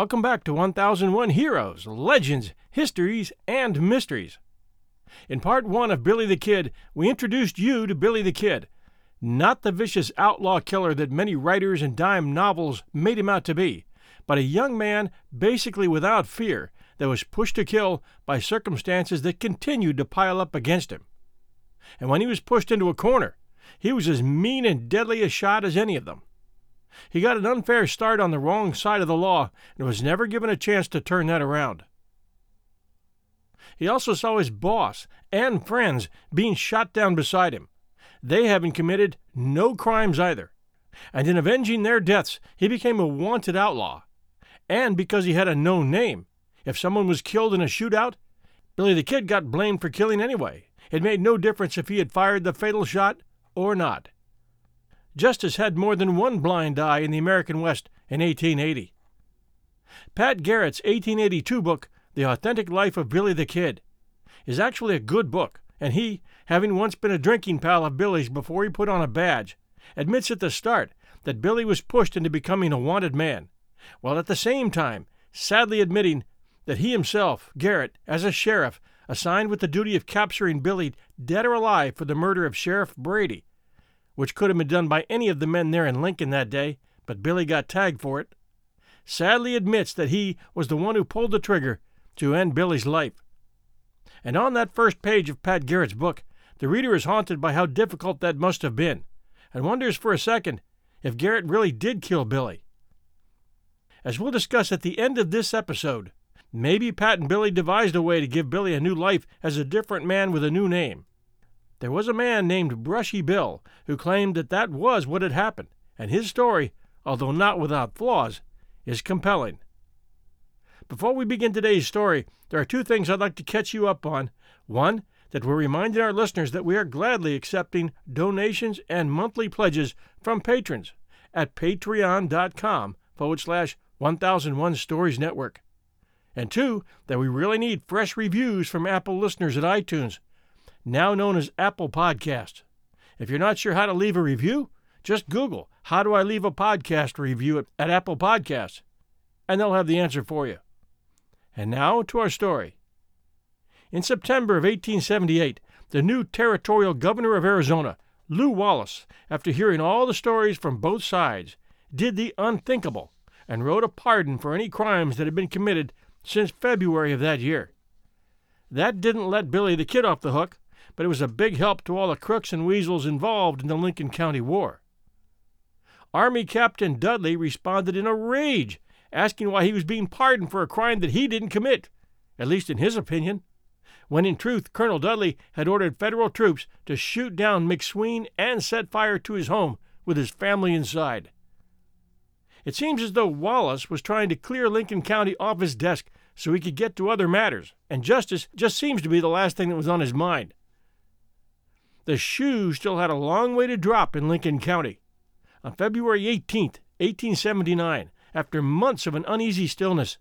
Welcome back to 1001 Heroes, Legends, Histories, and Mysteries. In part one of Billy the Kid, we introduced you to Billy the Kid, not the vicious outlaw killer that many writers and dime novels made him out to be, but a young man basically without fear that was pushed to kill by circumstances that continued to pile up against him. And when he was pushed into a corner, he was as mean and deadly a shot as any of them. He got an unfair start on the wrong side of the law and was never given a chance to turn that around. He also saw his boss and friends being shot down beside him, they having committed no crimes either. And in avenging their deaths, he became a wanted outlaw. And because he had a known name, if someone was killed in a shootout, Billy the Kid got blamed for killing anyway. It made no difference if he had fired the fatal shot or not. Justice had more than one blind eye in the American West in 1880. Pat Garrett's 1882 book, The Authentic Life of Billy the Kid, is actually a good book, and he, having once been a drinking pal of Billy's before he put on a badge, admits at the start that Billy was pushed into becoming a wanted man, while at the same time sadly admitting that he himself, Garrett, as a sheriff, assigned with the duty of capturing Billy dead or alive for the murder of Sheriff Brady, which could have been done by any of the men there in Lincoln that day, but Billy got tagged for it, sadly admits that he was the one who pulled the trigger to end Billy's life. And on that first page of Pat Garrett's book, the reader is haunted by how difficult that must have been, and wonders for a second if Garrett really did kill Billy. As we'll discuss at the end of this episode, maybe Pat and Billy devised a way to give Billy a new life as a different man with a new name. There was a man named Brushy Bill who claimed that that was what had happened, and his story, although not without flaws, is compelling. Before we begin today's story, there are two things I'd like to catch you up on. One, that we're reminding our listeners that we are gladly accepting donations and monthly pledges from patrons at patreon.com forward slash 1001 Stories Network. And two, that we really need fresh reviews from Apple listeners at iTunes now known as Apple Podcasts. If you're not sure how to leave a review, just Google, How do I leave a podcast review at, at Apple Podcasts? And they'll have the answer for you. And now to our story. In September of 1878, the new territorial governor of Arizona, Lew Wallace, after hearing all the stories from both sides, did the unthinkable and wrote a pardon for any crimes that had been committed since February of that year. That didn't let Billy the Kid off the hook, but it was a big help to all the crooks and weasels involved in the Lincoln County War. Army Captain Dudley responded in a rage, asking why he was being pardoned for a crime that he didn't commit, at least in his opinion, when in truth Colonel Dudley had ordered federal troops to shoot down McSween and set fire to his home with his family inside. It seems as though Wallace was trying to clear Lincoln County off his desk so he could get to other matters, and justice just seems to be the last thing that was on his mind. The shoe still had a long way to drop in Lincoln County. On February 18, 1879, after months of an uneasy stillness,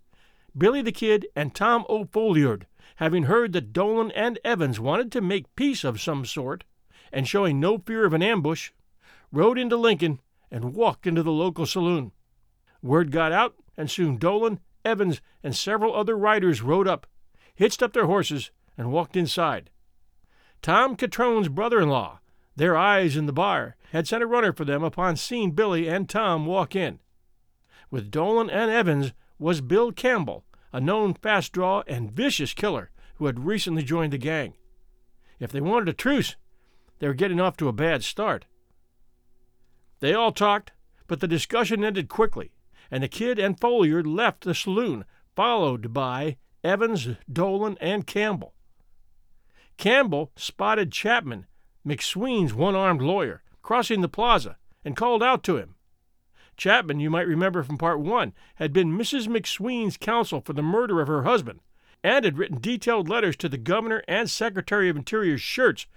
Billy the Kid and Tom O'Folliard, having heard that Dolan and Evans wanted to make peace of some sort, and showing no fear of an ambush, rode into Lincoln and walked into the local saloon. Word got out, and soon Dolan, Evans, and several other riders rode up, hitched up their horses, and walked inside. Tom Catrone's brother in law, their eyes in the bar, had sent a runner for them upon seeing Billy and Tom walk in. With Dolan and Evans was Bill Campbell, a known fast draw and vicious killer who had recently joined the gang. If they wanted a truce, they were getting off to a bad start. They all talked, but the discussion ended quickly, and the kid and Folliard left the saloon, followed by Evans, Dolan, and Campbell. Campbell spotted Chapman, McSween's one armed lawyer, crossing the plaza and called out to him. Chapman, you might remember from part one, had been Mrs. McSween's counsel for the murder of her husband and had written detailed letters to the governor and Secretary of Interior's Schurz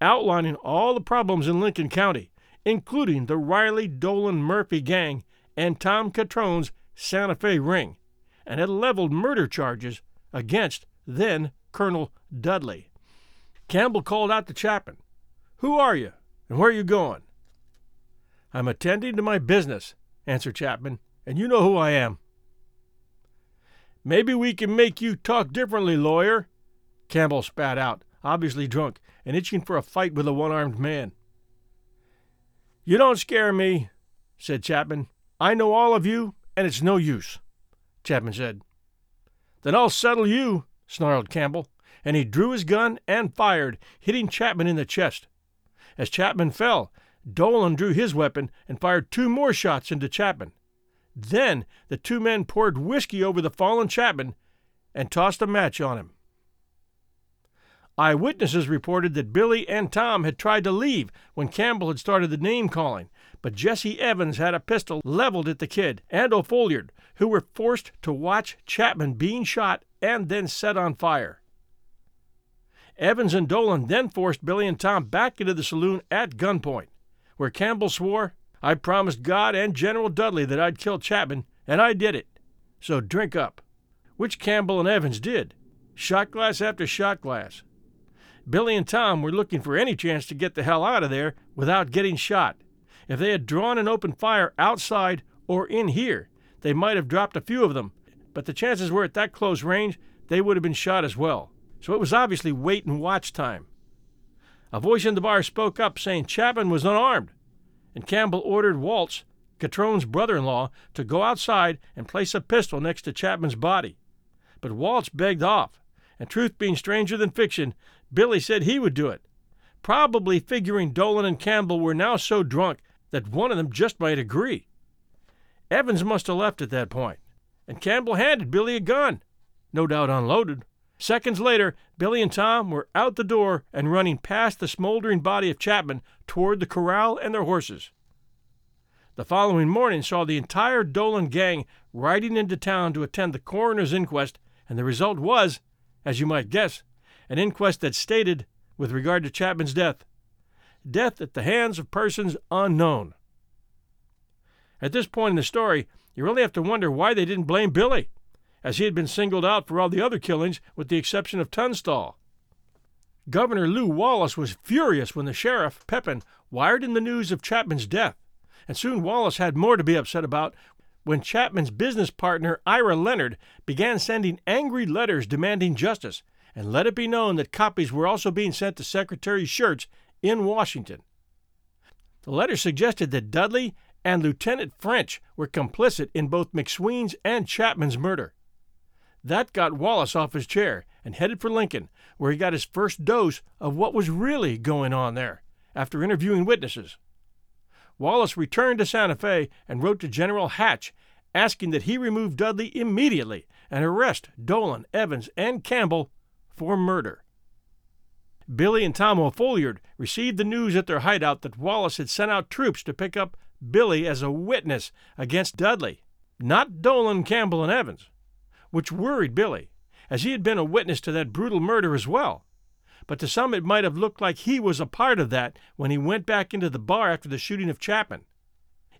outlining all the problems in Lincoln County, including the Riley Dolan Murphy gang and Tom Catrone's Santa Fe ring, and had leveled murder charges against then Colonel Dudley. Campbell called out to Chapman. Who are you, and where are you going? I'm attending to my business, answered Chapman, and you know who I am. Maybe we can make you talk differently, lawyer. Campbell spat out, obviously drunk and itching for a fight with a one armed man. You don't scare me, said Chapman. I know all of you, and it's no use, Chapman said. Then I'll settle you, snarled Campbell, and he drew his gun and fired, hitting Chapman in the chest. As Chapman fell, Dolan drew his weapon and fired two more shots into Chapman. Then the two men poured whiskey over the fallen Chapman and tossed a match on him. Eyewitnesses reported that Billy and Tom had tried to leave when Campbell had started the name calling, but Jesse Evans had a pistol leveled at the kid and O'Folliard, who were forced to watch Chapman being shot and then set on fire. Evans and Dolan then forced Billy and Tom back into the saloon at gunpoint, where Campbell swore, I promised God and General Dudley that I'd kill Chapman, and I did it. So drink up. Which Campbell and Evans did, shot glass after shot glass. Billy and Tom were looking for any chance to get the hell out of there without getting shot. If they had drawn an open fire outside or in here, they might have dropped a few of them, but the chances were at that close range they would have been shot as well so it was obviously wait and watch time. A voice in the bar spoke up saying Chapman was unarmed, and Campbell ordered Walz, Catrone's brother in law, to go outside and place a pistol next to Chapman's body. But Walz begged off, and truth being stranger than fiction, Billy said he would do it, probably figuring Dolan and Campbell were now so drunk that one of them just might agree. Evans must have left at that point, and Campbell handed Billy a gun, no doubt unloaded. Seconds later, Billy and Tom were out the door and running past the smoldering body of Chapman toward the corral and their horses. The following morning saw the entire Dolan gang riding into town to attend the coroner's inquest, and the result was, as you might guess, an inquest that stated, with regard to Chapman's death, death at the hands of persons unknown. At this point in the story, you really have to wonder why they didn't blame Billy as he had been singled out for all the other killings with the exception of Tunstall. Governor Lew Wallace was furious when the sheriff, Peppin, wired in the news of Chapman's death, and soon Wallace had more to be upset about when Chapman's business partner, Ira Leonard, began sending angry letters demanding justice, and let it be known that copies were also being sent to Secretary Schurz in Washington. The letters suggested that Dudley and Lieutenant French were complicit in both McSween's and Chapman's murder. That got Wallace off his chair and headed for Lincoln, where he got his first dose of what was really going on there after interviewing witnesses. Wallace returned to Santa Fe and wrote to General Hatch asking that he remove Dudley immediately and arrest Dolan, Evans, and Campbell for murder. Billy and Tom O'Folliard received the news at their hideout that Wallace had sent out troops to pick up Billy as a witness against Dudley, not Dolan, Campbell, and Evans which worried Billy, as he had been a witness to that brutal murder as well. But to some it might have looked like he was a part of that when he went back into the bar after the shooting of Chapman.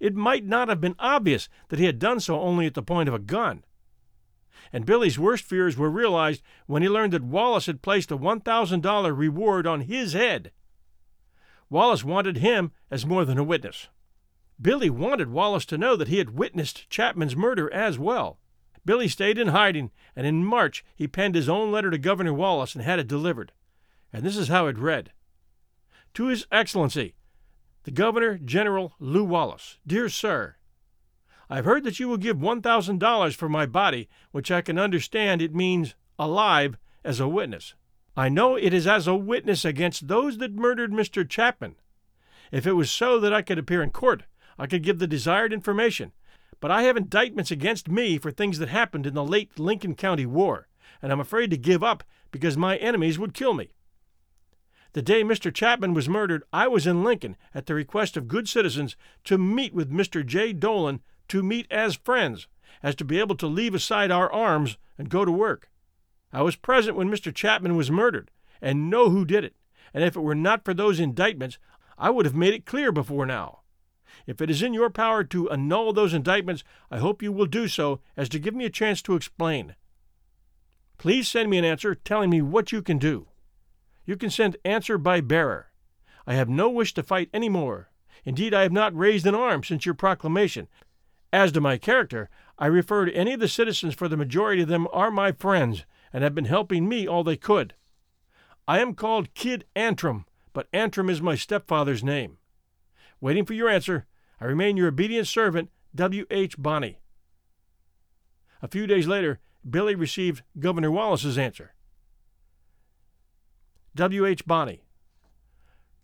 It might not have been obvious that he had done so only at the point of a gun. And Billy's worst fears were realized when he learned that Wallace had placed a $1,000 reward on his head. Wallace wanted him as more than a witness. Billy wanted Wallace to know that he had witnessed Chapman's murder as well. Billy stayed in hiding, and in March he penned his own letter to Governor Wallace and had it delivered. And this is how it read To His Excellency, the Governor General Lew Wallace, Dear Sir, I have heard that you will give $1,000 for my body, which I can understand it means alive as a witness. I know it is as a witness against those that murdered Mr. Chapman. If it was so that I could appear in court, I could give the desired information, but I have indictments against me for things that happened in the late Lincoln County War, and I'm afraid to give up because my enemies would kill me. The day Mr. Chapman was murdered, I was in Lincoln at the request of good citizens to meet with Mr. J. Dolan to meet as friends, as to be able to leave aside our arms and go to work. I was present when Mr. Chapman was murdered, and know who did it, and if it were not for those indictments, I would have made it clear before now. If it is in your power to annul those indictments, I hope you will do so as to give me a chance to explain. Please send me an answer telling me what you can do. You can send answer by bearer. I have no wish to fight any more. Indeed, I have not raised an arm since your proclamation, As to my character, I refer to any of the citizens, for the majority of them are my friends and have been helping me all they could. I am called Kid Antrim, but Antrim is my stepfather's name. Waiting for your answer, I remain your obedient servant, W. H. Bonney. A few days later, Billy received Governor Wallace's answer. W. H. Bonney.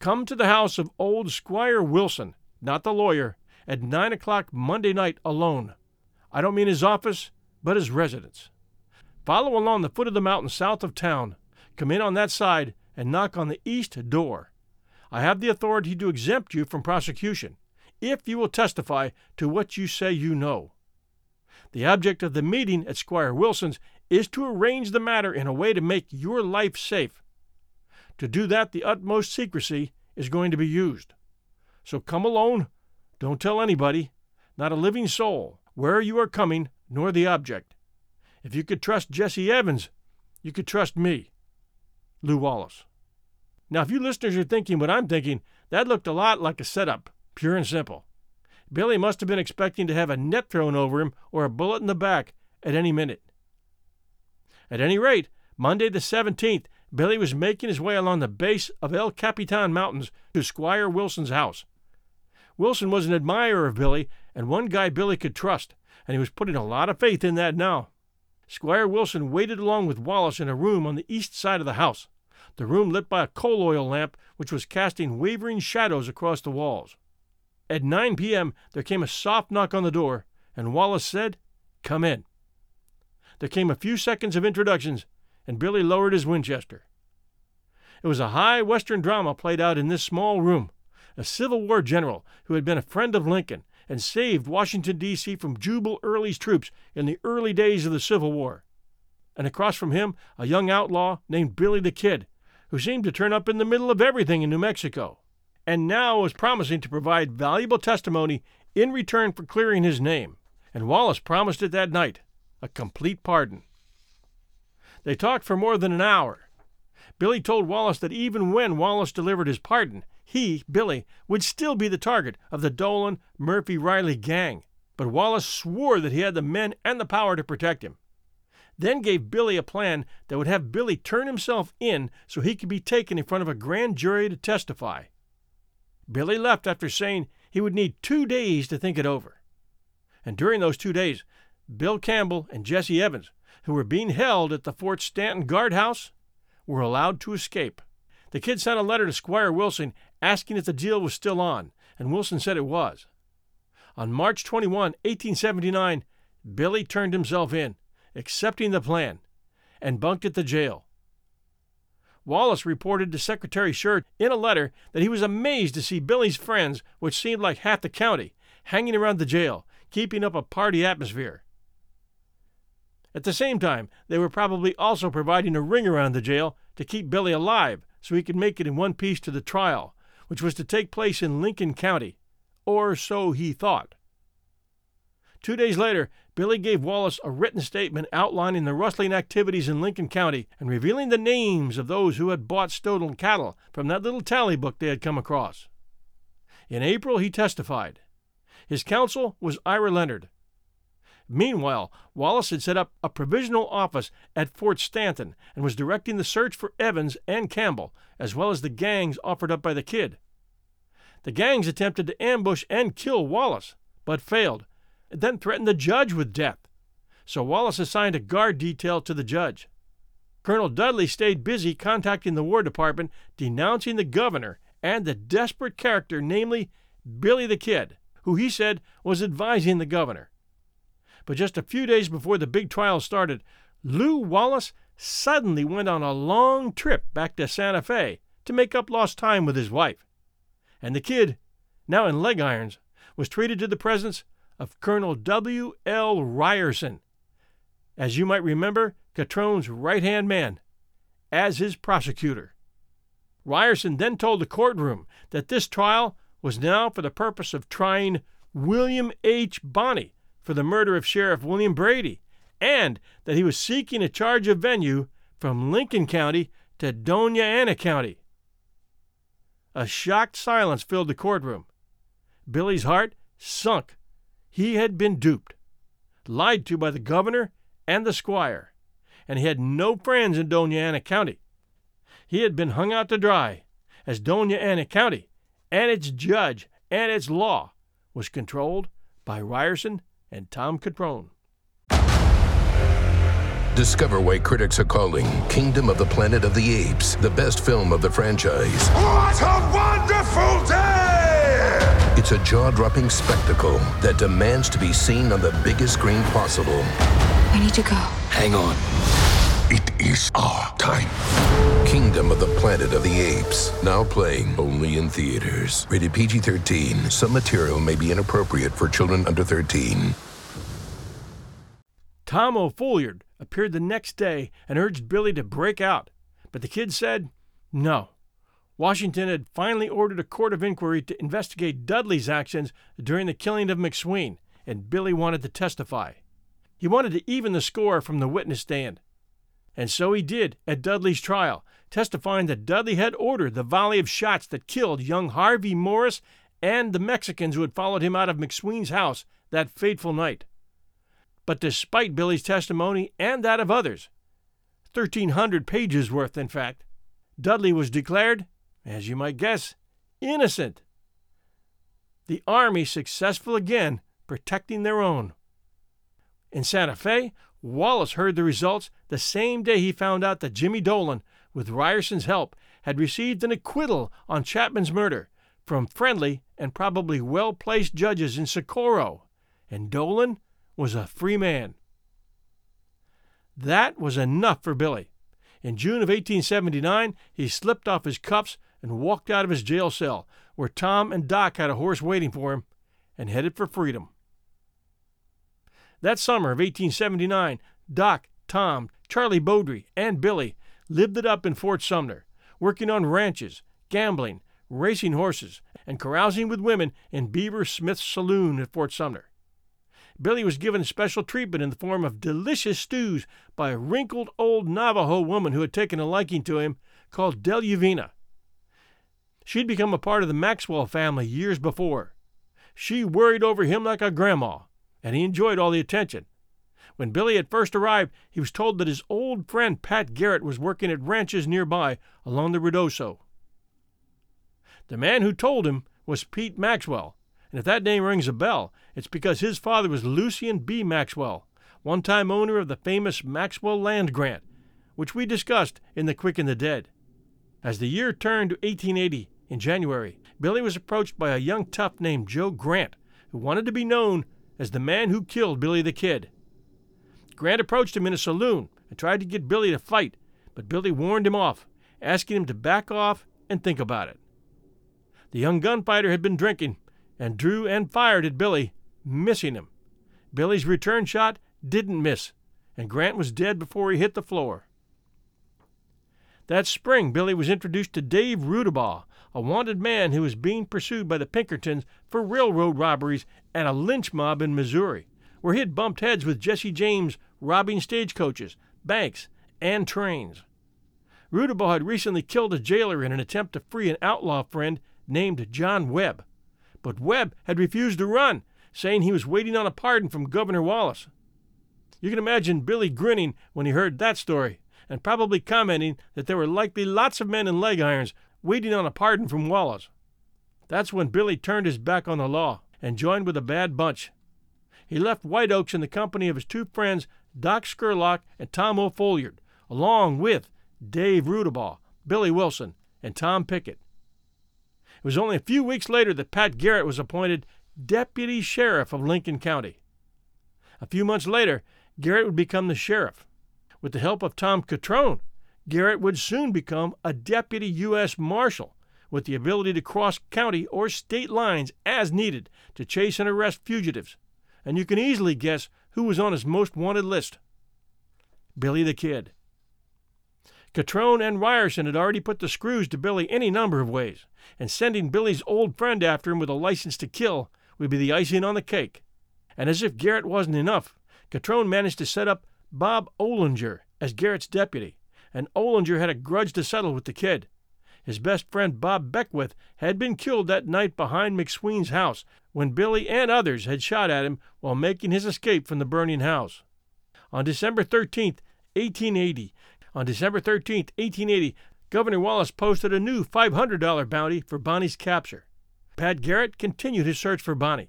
Come to the house of old Squire Wilson, not the lawyer, at nine o'clock Monday night alone. I don't mean his office, but his residence. Follow along the foot of the mountain south of town. Come in on that side and knock on the east door. I have the authority to exempt you from prosecution if you will testify to what you say you know. The object of the meeting at Squire Wilson's is to arrange the matter in a way to make your life safe. To do that, the utmost secrecy is going to be used. So come alone. Don't tell anybody, not a living soul, where you are coming nor the object. If you could trust Jesse Evans, you could trust me. Lew Wallace. Now, if you listeners are thinking what I'm thinking, that looked a lot like a setup, pure and simple. Billy must have been expecting to have a net thrown over him or a bullet in the back at any minute. At any rate, Monday the 17th, Billy was making his way along the base of El Capitan Mountains to Squire Wilson's house. Wilson was an admirer of Billy and one guy Billy could trust, and he was putting a lot of faith in that now. Squire Wilson waited along with Wallace in a room on the east side of the house, the room lit by a coal oil lamp which was casting wavering shadows across the walls. At 9 p.m., there came a soft knock on the door, and Wallace said, Come in. There came a few seconds of introductions, and Billy lowered his Winchester. It was a high Western drama played out in this small room. A Civil War general who had been a friend of Lincoln and saved Washington, D.C. from Jubal Early's troops in the early days of the Civil War. And across from him, a young outlaw named Billy the Kid, who seemed to turn up in the middle of everything in New Mexico, and now was promising to provide valuable testimony in return for clearing his name. And Wallace promised it that night a complete pardon. They talked for more than an hour. Billy told Wallace that even when Wallace delivered his pardon, he, Billy, would still be the target of the Dolan Murphy Riley gang, but Wallace swore that he had the men and the power to protect him. Then gave Billy a plan that would have Billy turn himself in so he could be taken in front of a grand jury to testify. Billy left after saying he would need two days to think it over. And during those two days, Bill Campbell and Jesse Evans, who were being held at the Fort Stanton guardhouse, were allowed to escape. The kid sent a letter to Squire Wilson asking if the deal was still on, and Wilson said it was. On March 21, 1879, Billy turned himself in, accepting the plan, and bunked at the jail. Wallace reported to Secretary Schurz in a letter that he was amazed to see Billy's friends, which seemed like half the county, hanging around the jail, keeping up a party atmosphere. At the same time, they were probably also providing a ring around the jail to keep Billy alive so he could make it in one piece to the trial, which was to take place in Lincoln County, or so he thought. Two days later, Billy gave Wallace a written statement outlining the rustling activities in Lincoln County and revealing the names of those who had bought stolen cattle from that little tally book they had come across. In April, he testified. His counsel was Ira Leonard. Meanwhile, Wallace had set up a provisional office at Fort Stanton and was directing the search for Evans and Campbell, as well as the gangs offered up by the kid. The gangs attempted to ambush and kill Wallace, but failed, and then threatened the judge with death. So Wallace assigned a guard detail to the judge. Colonel Dudley stayed busy contacting the War Department, denouncing the governor and the desperate character, namely Billy the Kid, who he said was advising the governor. But just a few days before the big trial started, Lew Wallace suddenly went on a long trip back to Santa Fe to make up lost time with his wife. And the kid, now in leg irons, was treated to the presence of Colonel W. L. Ryerson, as you might remember, Catrone's right hand man, as his prosecutor. Ryerson then told the courtroom that this trial was now for the purpose of trying William H. Bonney for the murder of Sheriff William Brady, and that he was seeking a charge of venue from Lincoln County to Dona Ana County. A shocked silence filled the courtroom. Billy's heart sunk. He had been duped, lied to by the governor and the squire, and he had no friends in Dona Ana County. He had been hung out to dry, as Dona Ana County and its judge and its law was controlled by Ryerson and Tom Cutrone. Discover why critics are calling Kingdom of the Planet of the Apes the best film of the franchise. What a wonderful day! It's a jaw dropping spectacle that demands to be seen on the biggest screen possible. We need to go. Hang on. It is our time. Kingdom of the Planet of the Apes. Now playing only in theaters. Rated PG 13. Some material may be inappropriate for children under 13. Tom O'Folliard appeared the next day and urged Billy to break out, but the kid said no. Washington had finally ordered a court of inquiry to investigate Dudley's actions during the killing of McSween, and Billy wanted to testify. He wanted to even the score from the witness stand. And so he did at Dudley's trial, testifying that Dudley had ordered the volley of shots that killed young Harvey Morris and the Mexicans who had followed him out of McSween's house that fateful night. But despite Billy's testimony and that of others, 1,300 pages worth, in fact, Dudley was declared, as you might guess, innocent. The Army successful again protecting their own. In Santa Fe, Wallace heard the results the same day he found out that Jimmy Dolan, with Ryerson's help, had received an acquittal on Chapman's murder from friendly and probably well placed judges in Socorro, and Dolan was a free man. That was enough for Billy. In June of 1879, he slipped off his cuffs and walked out of his jail cell, where Tom and Doc had a horse waiting for him, and headed for freedom. That summer of 1879, Doc, Tom, Charlie Bowdre, and Billy lived it up in Fort Sumner, working on ranches, gambling, racing horses, and carousing with women in Beaver Smith's saloon at Fort Sumner. Billy was given special treatment in the form of delicious stews by a wrinkled old Navajo woman who had taken a liking to him called Deluvina. She'd become a part of the Maxwell family years before. She worried over him like a grandma, and he enjoyed all the attention. When Billy had first arrived, he was told that his old friend Pat Garrett was working at ranches nearby along the Ruidoso. The man who told him was Pete Maxwell, and if that name rings a bell, it's because his father was Lucien B. Maxwell, one time owner of the famous Maxwell Land Grant, which we discussed in The Quick and the Dead. As the year turned to 1880, in January, Billy was approached by a young tough named Joe Grant, who wanted to be known as the man who killed Billy the Kid. Grant approached him in a saloon and tried to get Billy to fight, but Billy warned him off, asking him to back off and think about it. The young gunfighter had been drinking and drew and fired at Billy, missing him. Billy's return shot didn't miss, and Grant was dead before he hit the floor. That spring, Billy was introduced to Dave Rudabaugh, a wanted man who was being pursued by the Pinkertons for railroad robberies and a lynch mob in Missouri, where he had bumped heads with Jesse James robbing stagecoaches, banks, and trains. Rudabaugh had recently killed a jailer in an attempt to free an outlaw friend named John Webb, but Webb had refused to run saying he was waiting on a pardon from Governor Wallace. You can imagine Billy grinning when he heard that story, and probably commenting that there were likely lots of men in leg irons waiting on a pardon from Wallace. That's when Billy turned his back on the law and joined with a bad bunch. He left White Oaks in the company of his two friends, Doc Scurlock and Tom O'Folliard, along with Dave Rudabaugh, Billy Wilson, and Tom Pickett. It was only a few weeks later that Pat Garrett was appointed deputy sheriff of Lincoln County. A few months later, Garrett would become the sheriff. With the help of Tom Cutrone, Garrett would soon become a deputy U.S. Marshal with the ability to cross county or state lines as needed to chase and arrest fugitives. And you can easily guess who was on his most wanted list Billy the Kid. Cutrone and Ryerson had already put the screws to Billy any number of ways, and sending Billy's old friend after him with a license to kill would be the icing on the cake. And as if Garrett wasn't enough, Cutrone managed to set up Bob Olinger as Garrett's deputy, and Olinger had a grudge to settle with the kid. his best friend Bob Beckwith had been killed that night behind McSween's house when Billy and others had shot at him while making his escape from the burning house. On December 13, 1880, on December 13, 1880, Governor Wallace posted a new $500 bounty for Bonney's capture. Pat Garrett continued his search for Bonney.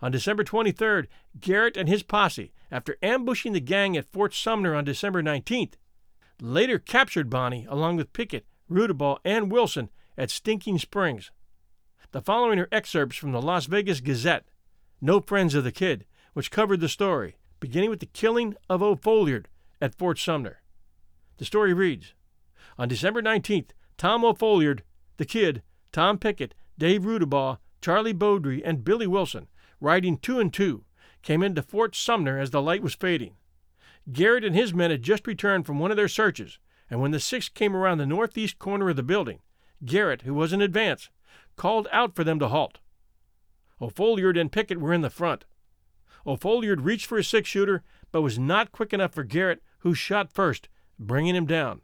On December 23rd, Garrett and his posse, after ambushing the gang at Fort Sumner on December 19th, later captured Bonney along with Pickett, Rudabaugh, and Wilson at Stinking Springs. The following are excerpts from the Las Vegas Gazette, No Friends of the Kid, which covered the story, beginning with the killing of O'Folliard at Fort Sumner. The story reads On December 19th, Tom O'Folliard, the Kid, Tom Pickett, Dave Rudabaugh, Charlie Bowdre, and Billy Wilson, riding two and two, came into Fort Sumner as the light was fading. Garrett and his men had just returned from one of their searches, and when the six came around the northeast corner of the building, Garrett, who was in advance, called out for them to halt. O'Folliard and Pickett were in the front. O'Folliard reached for his six shooter, but was not quick enough for Garrett, who shot first, bringing him down.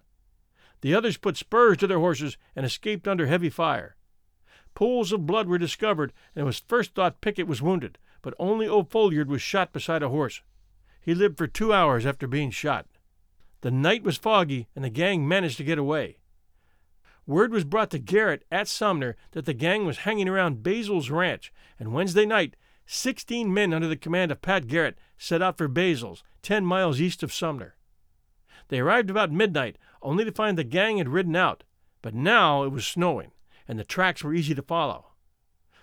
The others put spurs to their horses and escaped under heavy fire. Pools of blood were discovered, and it was first thought Pickett was wounded, but only O'Folliard was shot beside a horse. He lived for two hours after being shot. The night was foggy, and the gang managed to get away. Word was brought to Garrett at Sumner that the gang was hanging around Basil's ranch, and Wednesday night, 16 men under the command of Pat Garrett set out for Basil's, 10 miles east of Sumner. They arrived about midnight, only to find the gang had ridden out, but now it was snowing, and the tracks were easy to follow.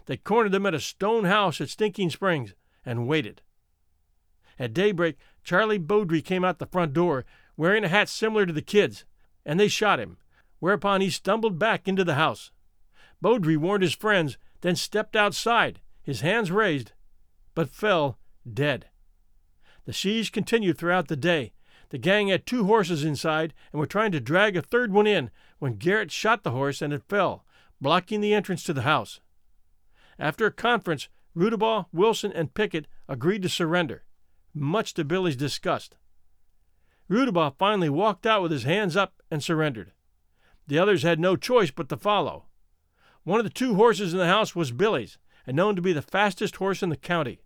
They cornered them at a stone house at Stinking Springs and waited. At daybreak, Charlie Bowdre came out the front door, wearing a hat similar to the kid's, and they shot him, whereupon he stumbled back into the house. Bowdre warned his friends, then stepped outside, his hands raised, but fell dead. The siege continued throughout the day. The gang had two horses inside and were trying to drag a third one in when Garrett shot the horse and it fell, blocking the entrance to the house. After a conference, Rudabaugh, Wilson, and Pickett agreed to surrender, much to Billy's disgust. Rudabaugh finally walked out with his hands up and surrendered. The others had no choice but to follow. One of the two horses in the house was Billy's, and known to be the fastest horse in the county.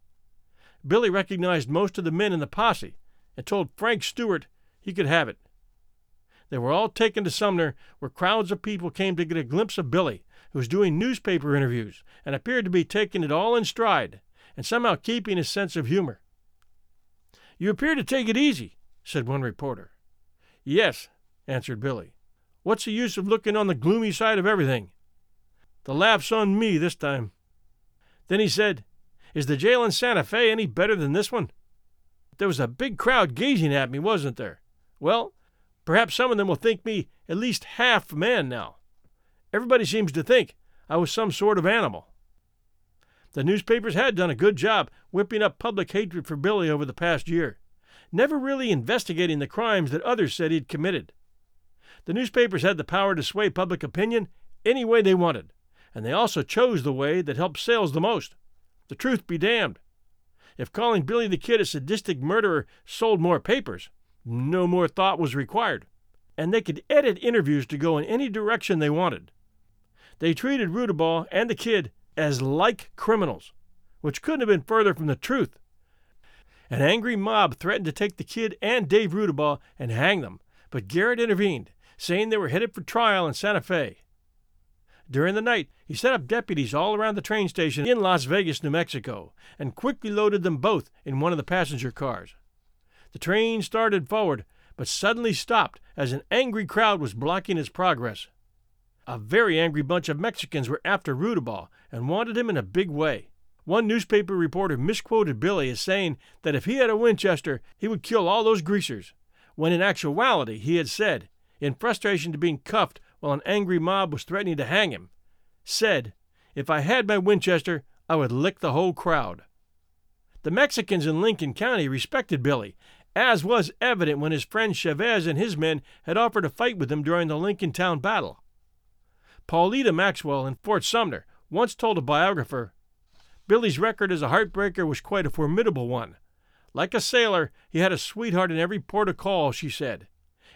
Billy recognized most of the men in the posse and told Frank Stewart he could have it. They were all taken to Sumner, where crowds of people came to get a glimpse of Billy, who was doing newspaper interviews and appeared to be taking it all in stride and somehow keeping his sense of humor. You appear to take it easy, said one reporter. Yes, answered Billy. What's the use of looking on the gloomy side of everything? The laugh's on me this time. Then he said, Is the jail in Santa Fe any better than this one? There was a big crowd gazing at me, wasn't there? Well, perhaps some of them will think me at least half man now. Everybody seems to think I was some sort of animal. The newspapers had done a good job whipping up public hatred for Billy over the past year, never really investigating the crimes that others said he'd committed. The newspapers had the power to sway public opinion any way they wanted, and they also chose the way that helped sales the most. The truth be damned. If calling Billy the Kid a sadistic murderer sold more papers, no more thought was required, and they could edit interviews to go in any direction they wanted. They treated Rudabaugh and the Kid as like criminals, which couldn't have been further from the truth. An angry mob threatened to take the Kid and Dave Rudabaugh and hang them, but Garrett intervened, saying they were headed for trial in Santa Fe. During the night, he set up deputies all around the train station in Las Vegas, New Mexico, and quickly loaded them both in one of the passenger cars. The train started forward, but suddenly stopped as an angry crowd was blocking its progress. A very angry bunch of Mexicans were after Rudabaugh and wanted him in a big way. One newspaper reporter misquoted Billy as saying that if he had a Winchester, he would kill all those greasers, when in actuality he had said, in frustration to being cuffed while an angry mob was threatening to hang him, said, If I had my Winchester, I would lick the whole crowd. The Mexicans in Lincoln County respected Billy, as was evident when his friend Chavez and his men had offered to fight with him during the Lincoln Town battle. Paulita Maxwell in Fort Sumner once told a biographer Billy's record as a heartbreaker was quite a formidable one. Like a sailor, he had a sweetheart in every port of call, she said.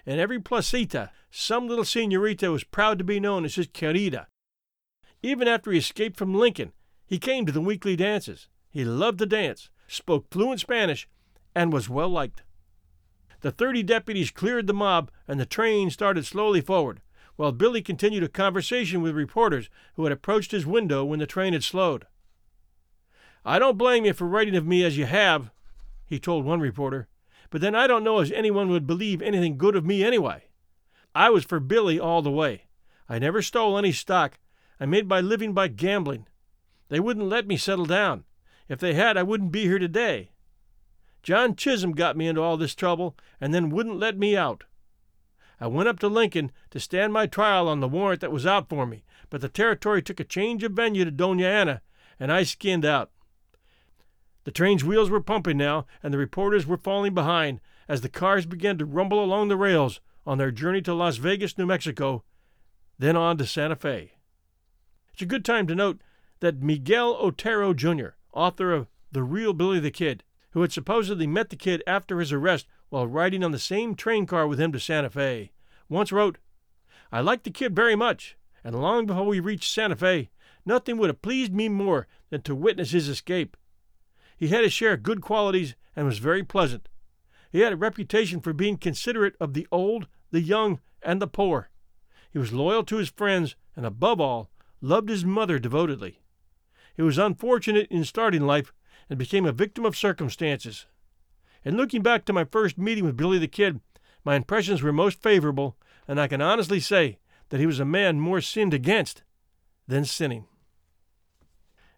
In every placita, some little senorita was proud to be known as his querida. Even after he escaped from Lincoln, he came to the weekly dances. He loved to dance, spoke fluent Spanish, and was well liked. The 30 deputies cleared the mob, and the train started slowly forward, while Billy continued a conversation with reporters who had approached his window when the train had slowed. I don't blame you for writing of me as you have, he told one reporter, but then I don't know as anyone would believe anything good of me anyway. I was for Billy all the way. I never stole any stock. I made my living by gambling. They wouldn't let me settle down. If they had, I wouldn't be here today. John Chisum got me into all this trouble and then wouldn't let me out. I went up to Lincoln to stand my trial on the warrant that was out for me, but the territory took a change of venue to Dona Ana, and I skinned out. The train's wheels were pumping now, and the reporters were falling behind as the cars began to rumble along the rails on their journey to Las Vegas, New Mexico, then on to Santa Fe. It's a good time to note that Miguel Otero, Jr., author of The Real Billy the Kid, who had supposedly met the kid after his arrest while riding on the same train car with him to Santa Fe, once wrote, I liked the kid very much, and long before we reached Santa Fe, nothing would have pleased me more than to witness his escape. He had his share of good qualities and was very pleasant. He had a reputation for being considerate of the old, the young, and the poor. He was loyal to his friends, and above all, loved his mother devotedly. He was unfortunate in starting life and became a victim of circumstances. In looking back to my first meeting with Billy the Kid, my impressions were most favorable, and I can honestly say that he was a man more sinned against than sinning.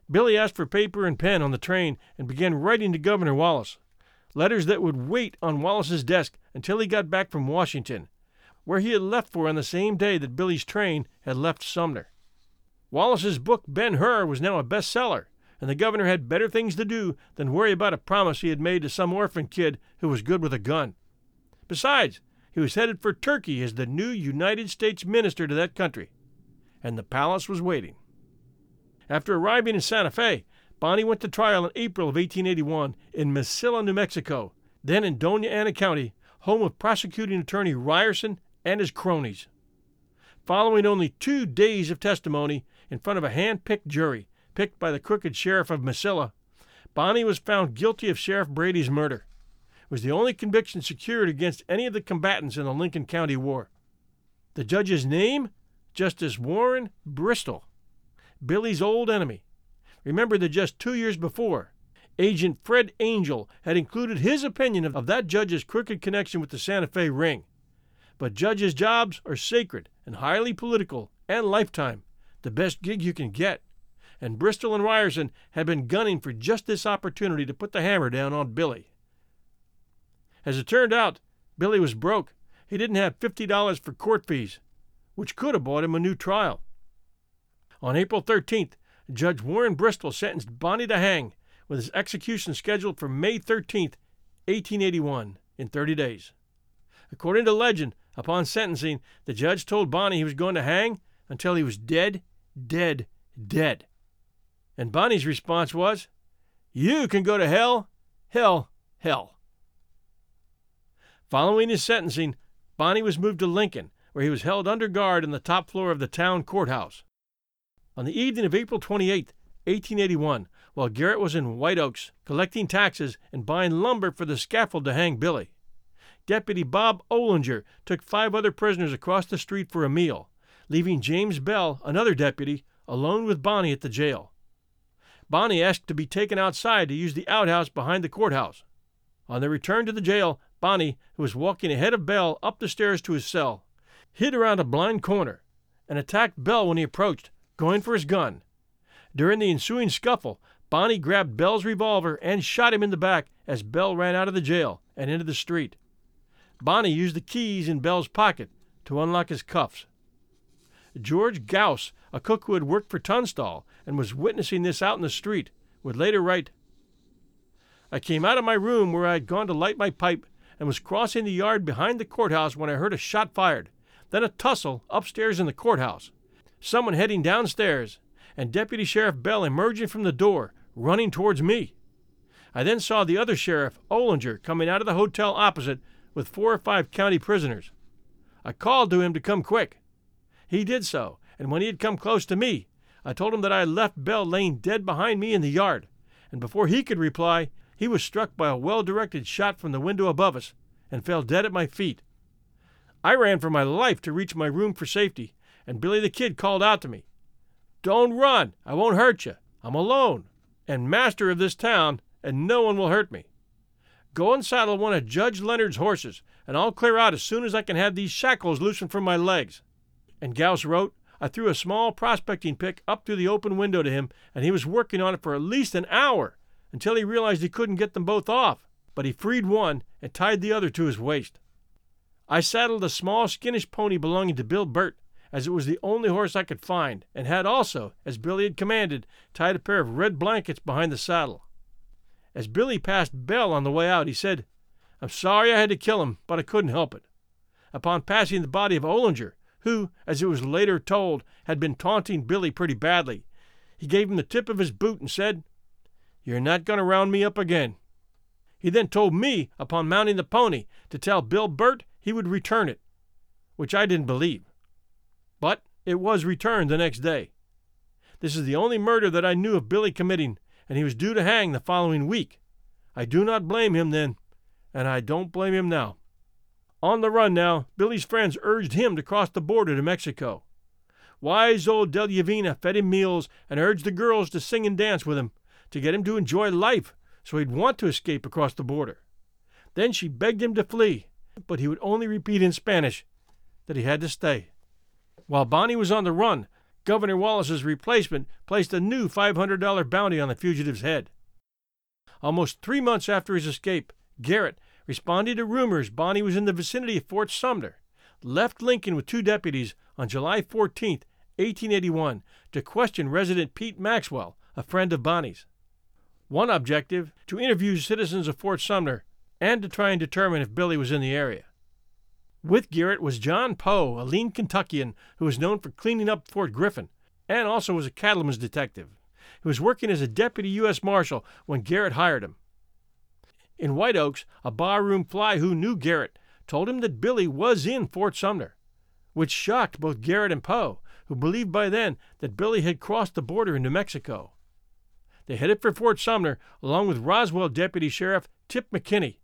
Billy asked for paper and pen on the train and began writing to Governor Wallace, letters that would wait on Wallace's desk until he got back from Washington, where he had left for on the same day that Billy's train had left Sumner. Wallace's book Ben Hur was now a bestseller, and the governor had better things to do than worry about a promise he had made to some orphan kid who was good with a gun. Besides, he was headed for Turkey as the new United States minister to that country, and the palace was waiting. After arriving in Santa Fe, Bonney went to trial in April of 1881 in Mesilla, New Mexico, then in Dona Ana County, home of prosecuting attorney Ryerson and his cronies. Following only two days of testimony in front of a hand picked jury, picked by the crooked sheriff of Mesilla, Bonney was found guilty of Sheriff Brady's murder. It was the only conviction secured against any of the combatants in the Lincoln County War. The judge's name? Justice Warren Bristol, Billy's old enemy. Remember that just two years before, Agent Fred Angel had included his opinion of that judge's crooked connection with the Santa Fe ring. But judges' jobs are sacred and highly political and lifetime, the best gig you can get and Bristol and Ryerson had been gunning for just this opportunity to put the hammer down on Billy. As it turned out, Billy was broke. He didn't have $50 for court fees, which could have bought him a new trial. On April 13th, Judge Warren Bristol sentenced Bonney to hang, with his execution scheduled for May 13th, 1881, in 30 days. According to legend, upon sentencing, the judge told Bonney he was going to hang until he was dead, dead, dead. And Bonney's response was, You can go to hell, hell, hell. Following his sentencing, Bonney was moved to Lincoln, where he was held under guard in the top floor of the town courthouse. On the evening of April 28, 1881, while Garrett was in White Oaks collecting taxes and buying lumber for the scaffold to hang Billy, Deputy Bob Olinger took five other prisoners across the street for a meal, leaving James Bell, another deputy, alone with Bonney at the jail. Bonney asked to be taken outside to use the outhouse behind the courthouse. On their return to the jail, Bonney, who was walking ahead of Bell up the stairs to his cell, hid around a blind corner and attacked Bell when he approached, going for his gun. During the ensuing scuffle, Bonney grabbed Bell's revolver and shot him in the back as Bell ran out of the jail and into the street. Bonney used the keys in Bell's pocket to unlock his cuffs. George Gauss, a cook who had worked for Tunstall and was witnessing this out in the street, would later write I came out of my room where I had gone to light my pipe and was crossing the yard behind the courthouse when I heard a shot fired, then a tussle upstairs in the courthouse, someone heading downstairs, and Deputy Sheriff Bell emerging from the door, running towards me. I then saw the other sheriff, Olinger, coming out of the hotel opposite with four or five county prisoners. I called to him to come quick. He did so, and when he had come close to me, I told him that I had left Bell laying dead behind me in the yard, and before he could reply, he was struck by a well directed shot from the window above us and fell dead at my feet. I ran for my life to reach my room for safety, and Billy the Kid called out to me, Don't run! I won't hurt you. I'm alone, and master of this town, and no one will hurt me. Go and saddle one of Judge Leonard's horses, and I'll clear out as soon as I can have these shackles loosened from my legs. And Gauss wrote, I threw a small prospecting pick up through the open window to him, and he was working on it for at least an hour until he realized he couldn't get them both off, but he freed one and tied the other to his waist. I saddled a small, skinnish pony belonging to Bill Burt, as it was the only horse I could find, and had also, as Billy had commanded, tied a pair of red blankets behind the saddle. As Billy passed Bell on the way out, he said, I'm sorry I had to kill him, but I couldn't help it. Upon passing the body of Ollinger, who, as it was later told, had been taunting Billy pretty badly, he gave him the tip of his boot and said, You're not going to round me up again. He then told me, upon mounting the pony, to tell Bill Burt he would return it, which I didn't believe. But it was returned the next day. This is the only murder that I knew of Billy committing, and he was due to hang the following week. I do not blame him then, and I don't blame him now. On the run now, Billy's friends urged him to cross the border to Mexico. Wise old Deluvina fed him meals and urged the girls to sing and dance with him, to get him to enjoy life so he'd want to escape across the border. Then she begged him to flee, but he would only repeat in Spanish that he had to stay. While Bonney was on the run, Governor Wallace's replacement placed a new $500 bounty on the fugitive's head. Almost three months after his escape, Garrett, responding to rumors Bonney was in the vicinity of Fort Sumner, left Lincoln with two deputies on July 14, 1881, to question resident Pete Maxwell, a friend of Bonney's. One objective to interview citizens of Fort Sumner and to try and determine if Billy was in the area. With Garrett was John Poe, a lean Kentuckian who was known for cleaning up Fort Griffin and also was a cattleman's detective. He was working as a deputy U.S. Marshal when Garrett hired him. In White Oaks, a barroom fly who knew Garrett told him that Billy was in Fort Sumner, which shocked both Garrett and Poe, who believed by then that Billy had crossed the border into Mexico. They headed for Fort Sumner along with Roswell Deputy Sheriff Kip McKinney,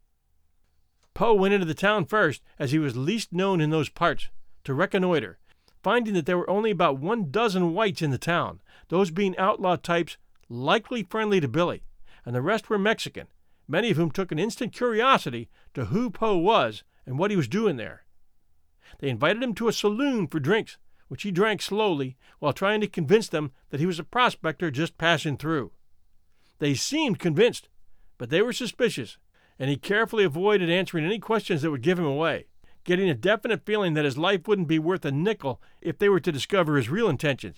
Poe went into the town first, as he was least known in those parts, to reconnoiter, finding that there were only about one dozen whites in the town, those being outlaw types likely friendly to Billy, and the rest were Mexican, many of whom took an instant curiosity to who Poe was and what he was doing there. They invited him to a saloon for drinks, which he drank slowly while trying to convince them that he was a prospector just passing through. They seemed convinced, but they were suspicious and he carefully avoided answering any questions that would give him away, getting a definite feeling that his life wouldn't be worth a nickel if they were to discover his real intentions.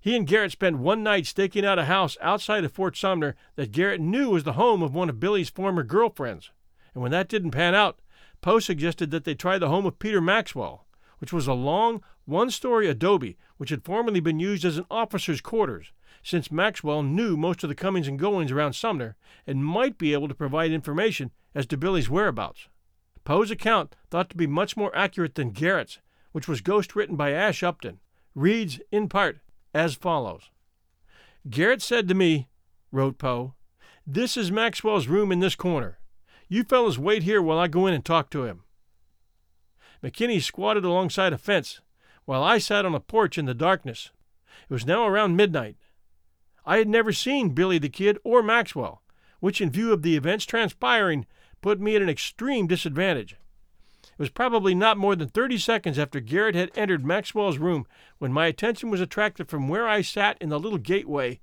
He and Garrett spent one night staking out a house outside of Fort Sumner that Garrett knew was the home of one of Billy's former girlfriends. And when that didn't pan out, Poe suggested that they try the home of Peter Maxwell, which was a long, one story adobe which had formerly been used as an officer's quarters since Maxwell knew most of the comings and goings around Sumner and might be able to provide information as to Billy's whereabouts. Poe's account, thought to be much more accurate than Garrett's, which was ghost written by Ash Upson, reads, in part, as follows Garrett said to me, wrote Poe, This is Maxwell's room in this corner. You fellows wait here while I go in and talk to him. McKinney squatted alongside a fence, while I sat on a porch in the darkness. It was now around midnight, I had never seen Billy the Kid or Maxwell, which, in view of the events transpiring, put me at an extreme disadvantage. It was probably not more than 30 seconds after Garrett had entered Maxwell's room when my attention was attracted from where I sat in the little gateway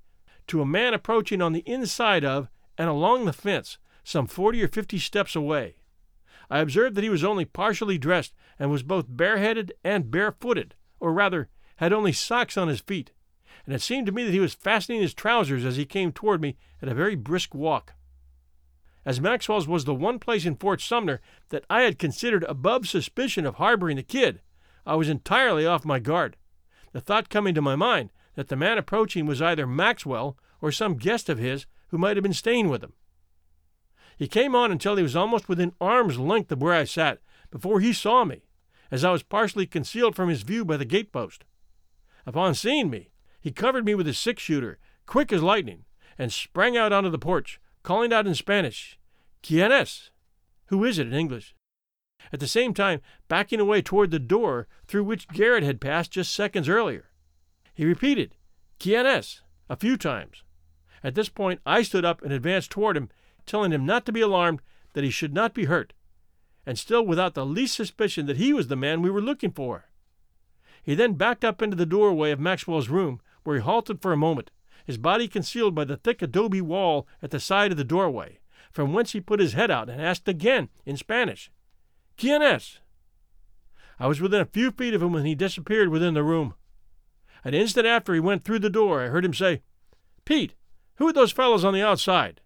to a man approaching on the inside of and along the fence, some 40 or 50 steps away. I observed that he was only partially dressed and was both bareheaded and barefooted, or rather, had only socks on his feet and it seemed to me that he was fastening his trousers as he came toward me at a very brisk walk. As Maxwell's was the one place in Fort Sumner that I had considered above suspicion of harboring the kid, I was entirely off my guard, the thought coming to my mind that the man approaching was either Maxwell or some guest of his who might have been staying with him. He came on until he was almost within arm's length of where I sat before he saw me, as I was partially concealed from his view by the gatepost. Upon seeing me, he covered me with his six shooter, quick as lightning, and sprang out onto the porch, calling out in Spanish, Quien es? Who is it in English? At the same time, backing away toward the door through which Garrett had passed just seconds earlier. He repeated, Quien es? a few times. At this point, I stood up and advanced toward him, telling him not to be alarmed, that he should not be hurt, and still without the least suspicion that he was the man we were looking for. He then backed up into the doorway of Maxwell's room, where he halted for a moment, his body concealed by the thick adobe wall at the side of the doorway, from whence he put his head out and asked again in Spanish, Quien es? I was within a few feet of him when he disappeared within the room. An instant after he went through the door, I heard him say, Pete, who are those fellows on the outside?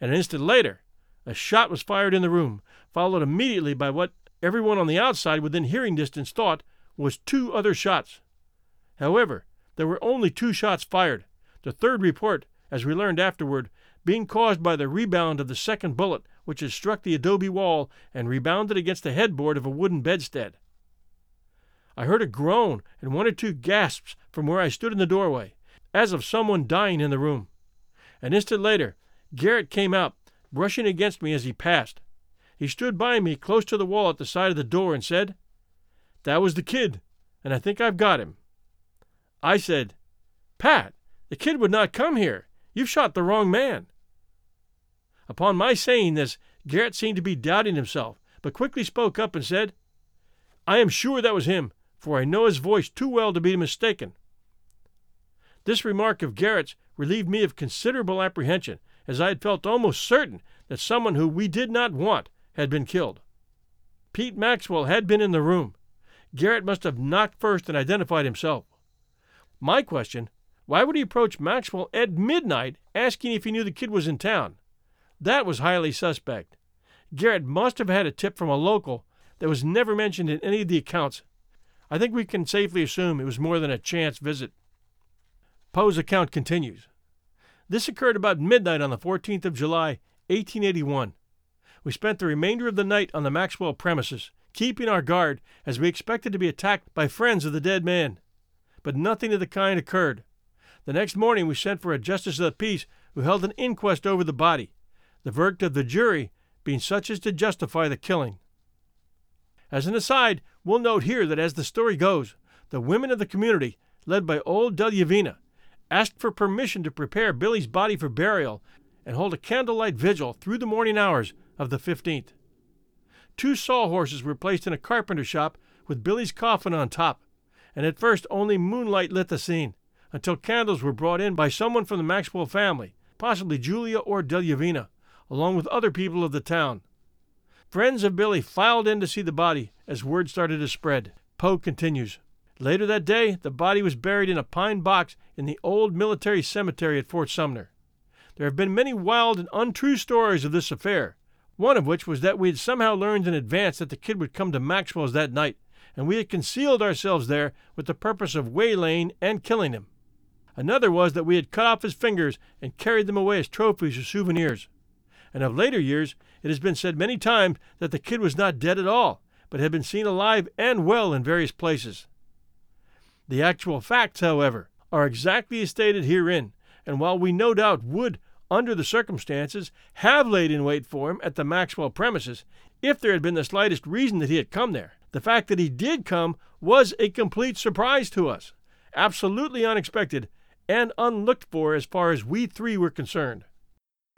And an instant later, a shot was fired in the room, followed immediately by what everyone on the outside within hearing distance thought was two other shots. However, there were only two shots fired, the third report, as we learned afterward, being caused by the rebound of the second bullet which had struck the adobe wall and rebounded against the headboard of a wooden bedstead. I heard a groan and one or two gasps from where I stood in the doorway, as of someone dying in the room. An instant later, Garrett came out, brushing against me as he passed. He stood by me close to the wall at the side of the door and said, That was the kid, and I think I've got him. I said, Pat, the kid would not come here. You've shot the wrong man. Upon my saying this, Garrett seemed to be doubting himself, but quickly spoke up and said, I am sure that was him for I know his voice too well to be mistaken. This remark of Garrett's relieved me of considerable apprehension, as I had felt almost certain that someone who we did not want had been killed. Pete Maxwell had been in the room. Garrett must have knocked first and identified himself. My question why would he approach Maxwell at midnight asking if he knew the kid was in town? That was highly suspect. Garrett must have had a tip from a local that was never mentioned in any of the accounts I think we can safely assume it was more than a chance visit. Poe's account continues. This occurred about midnight on the 14th of July, 1881. We spent the remainder of the night on the Maxwell premises, keeping our guard as we expected to be attacked by friends of the dead man. But nothing of the kind occurred. The next morning we sent for a justice of the peace who held an inquest over the body, the verdict of the jury being such as to justify the killing. As an aside, we'll note here that as the story goes, the women of the community, led by old Deluvina, asked for permission to prepare Billy's body for burial and hold a candlelight vigil through the morning hours of the 15th. Two sawhorses were placed in a carpenter shop with Billy's coffin on top, and at first only moonlight lit the scene, until candles were brought in by someone from the Maxwell family, possibly Julia or Deluvina, along with other people of the town. Friends of Billy filed in to see the body as word started to spread. Poe continues. Later that day, the body was buried in a pine box in the old military cemetery at Fort Sumner. There have been many wild and untrue stories of this affair, one of which was that we had somehow learned in advance that the kid would come to Maxwell's that night, and we had concealed ourselves there with the purpose of waylaying and killing him. Another was that we had cut off his fingers and carried them away as trophies or souvenirs. And of later years, it has been said many times that the kid was not dead at all, but had been seen alive and well in various places. The actual facts, however, are exactly as stated herein, and while we no doubt would, under the circumstances, have laid in wait for him at the Maxwell premises, if there had been the slightest reason that he had come there, the fact that he did come was a complete surprise to us, absolutely unexpected, and unlooked for as far as we three were concerned.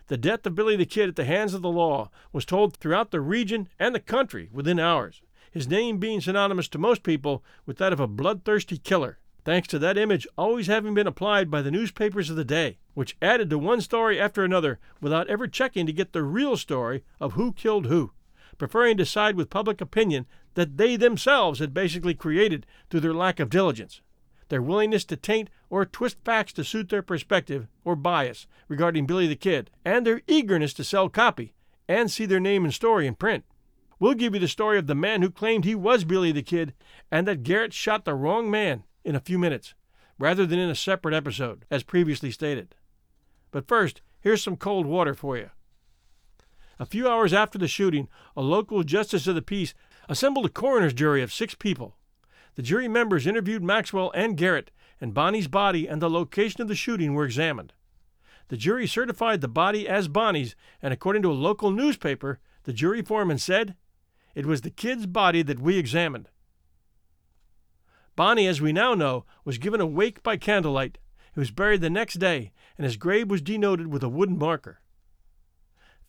The death of Billy the Kid at the hands of the law was told throughout the region and the country within hours, his name being synonymous to most people with that of a bloodthirsty killer, thanks to that image always having been applied by the newspapers of the day, which added to one story after another without ever checking to get the real story of who killed who, preferring to side with public opinion that they themselves had basically created through their lack of diligence their willingness to taint or twist facts to suit their perspective or bias regarding Billy the Kid, and their eagerness to sell copy and see their name and story in print. We'll give you the story of the man who claimed he was Billy the Kid and that Garrett shot the wrong man in a few minutes, rather than in a separate episode, as previously stated. But first, here's some cold water for you. A few hours after the shooting, a local justice of the peace assembled a coroner's jury of six people. The jury members interviewed Maxwell and Garrett, and Bonney's body and the location of the shooting were examined. The jury certified the body as Bonney's, and according to a local newspaper, the jury foreman said, It was the kid's body that we examined. Bonney, as we now know, was given a wake by candlelight. He was buried the next day, and his grave was denoted with a wooden marker.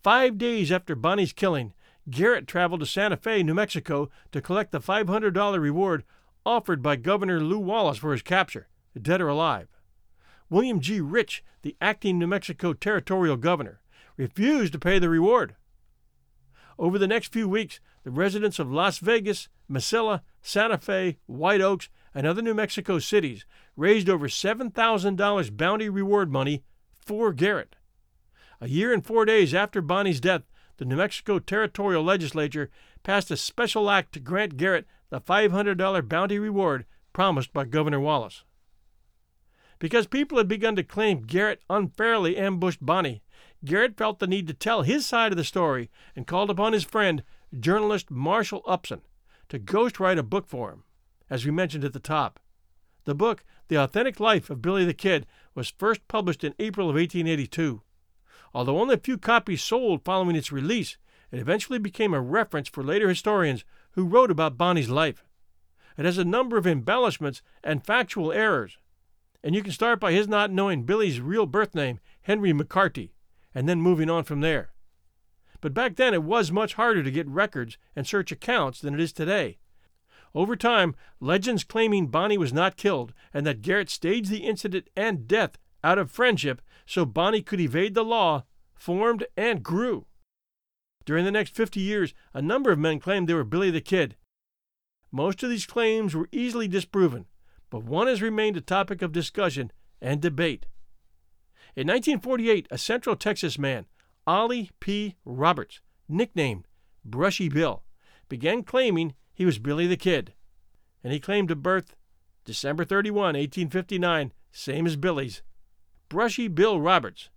Five days after Bonney's killing, Garrett traveled to Santa Fe, New Mexico, to collect the $500 reward offered by Governor Lew Wallace for his capture, dead or alive. William G. Ritch, the acting New Mexico territorial governor, refused to pay the reward. Over the next few weeks, the residents of Las Vegas, Mesilla, Santa Fe, White Oaks, and other New Mexico cities raised over $7,000 bounty reward money for Garrett. A year and four days after Bonney's death, the New Mexico Territorial Legislature passed a special act to grant Garrett the $500 bounty reward promised by Governor Wallace. Because people had begun to claim Garrett unfairly ambushed Bonney, Garrett felt the need to tell his side of the story and called upon his friend, journalist Marshall Upson, to ghostwrite a book for him, as we mentioned at the top. The book, The Authentic Life of Billy the Kid, was first published in April of 1882. Although only a few copies sold following its release, it eventually became a reference for later historians who wrote about Bonney's life. It has a number of embellishments and factual errors, and you can start by his not knowing Billy's real birth name, Henry McCarty, and then moving on from there. But back then it was much harder to get records and search accounts than it is today. Over time, legends claiming Bonney was not killed and that Garrett staged the incident and death out of friendship so Bonney could evade the law formed and grew. During the next 50 years, a number of men claimed they were Billy the Kid. Most of these claims were easily disproven, but one has remained a topic of discussion and debate. In 1948, a Central Texas man, Ollie P. Roberts, nicknamed Brushy Bill, began claiming he was Billy the Kid, and he claimed a birth December 31, 1859, same as Billy's. Brushy Bill Roberts,